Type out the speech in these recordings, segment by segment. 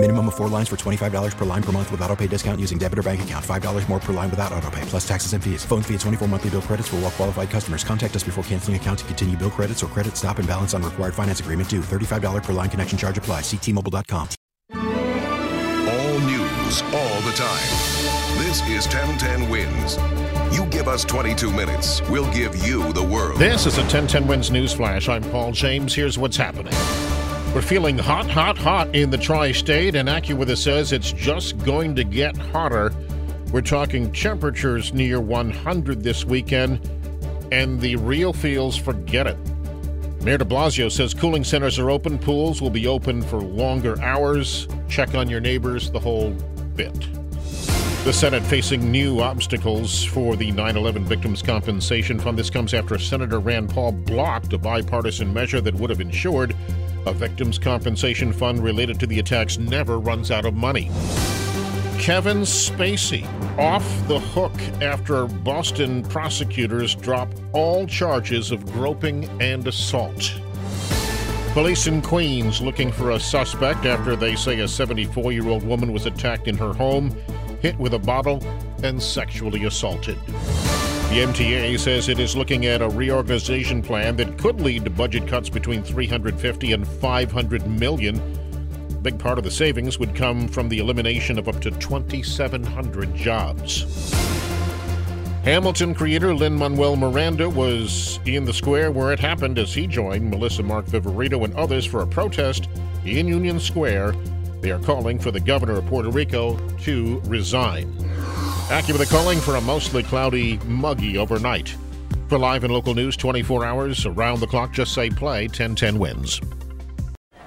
Minimum of four lines for $25 per line per month with auto pay discount using debit or bank account. $5 more per line without auto pay, plus taxes and fees. Phone fee at 24 monthly bill credits for all well qualified customers. Contact us before canceling account to continue bill credits or credit stop and balance on required finance agreement due. $35 per line connection charge apply. Ctmobile.com. All news, all the time. This is 1010 Wins. You give us 22 minutes, we'll give you the world. This is a 1010 Wins News Flash. I'm Paul James. Here's what's happening. We're feeling hot, hot, hot in the tri state, and AccuWeather says it's just going to get hotter. We're talking temperatures near 100 this weekend, and the real feels forget it. Mayor de Blasio says cooling centers are open, pools will be open for longer hours. Check on your neighbors, the whole bit. The Senate facing new obstacles for the 9 11 Victims Compensation Fund. This comes after Senator Rand Paul blocked a bipartisan measure that would have ensured a victims' compensation fund related to the attacks never runs out of money. Kevin Spacey off the hook after Boston prosecutors drop all charges of groping and assault. Police in Queens looking for a suspect after they say a 74 year old woman was attacked in her home, hit with a bottle, and sexually assaulted. The MTA says it is looking at a reorganization plan that could lead to budget cuts between 350 and 500 million. A big part of the savings would come from the elimination of up to 2,700 jobs. Hamilton creator Lin Manuel Miranda was in the square where it happened as he joined Melissa Mark Viverito and others for a protest in Union Square. They are calling for the governor of Puerto Rico to resign. AccuWeather calling for a mostly cloudy, muggy overnight. For live and local news 24 hours around the clock, just say play 1010 wins.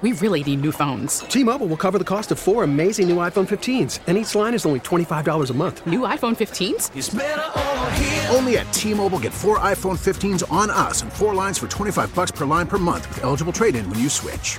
We really need new phones. T-Mobile will cover the cost of four amazing new iPhone 15s, and each line is only $25 a month. New iPhone 15s? Only at T-Mobile get four iPhone 15s on us and four lines for 25 bucks per line per month with eligible trade-in when you switch.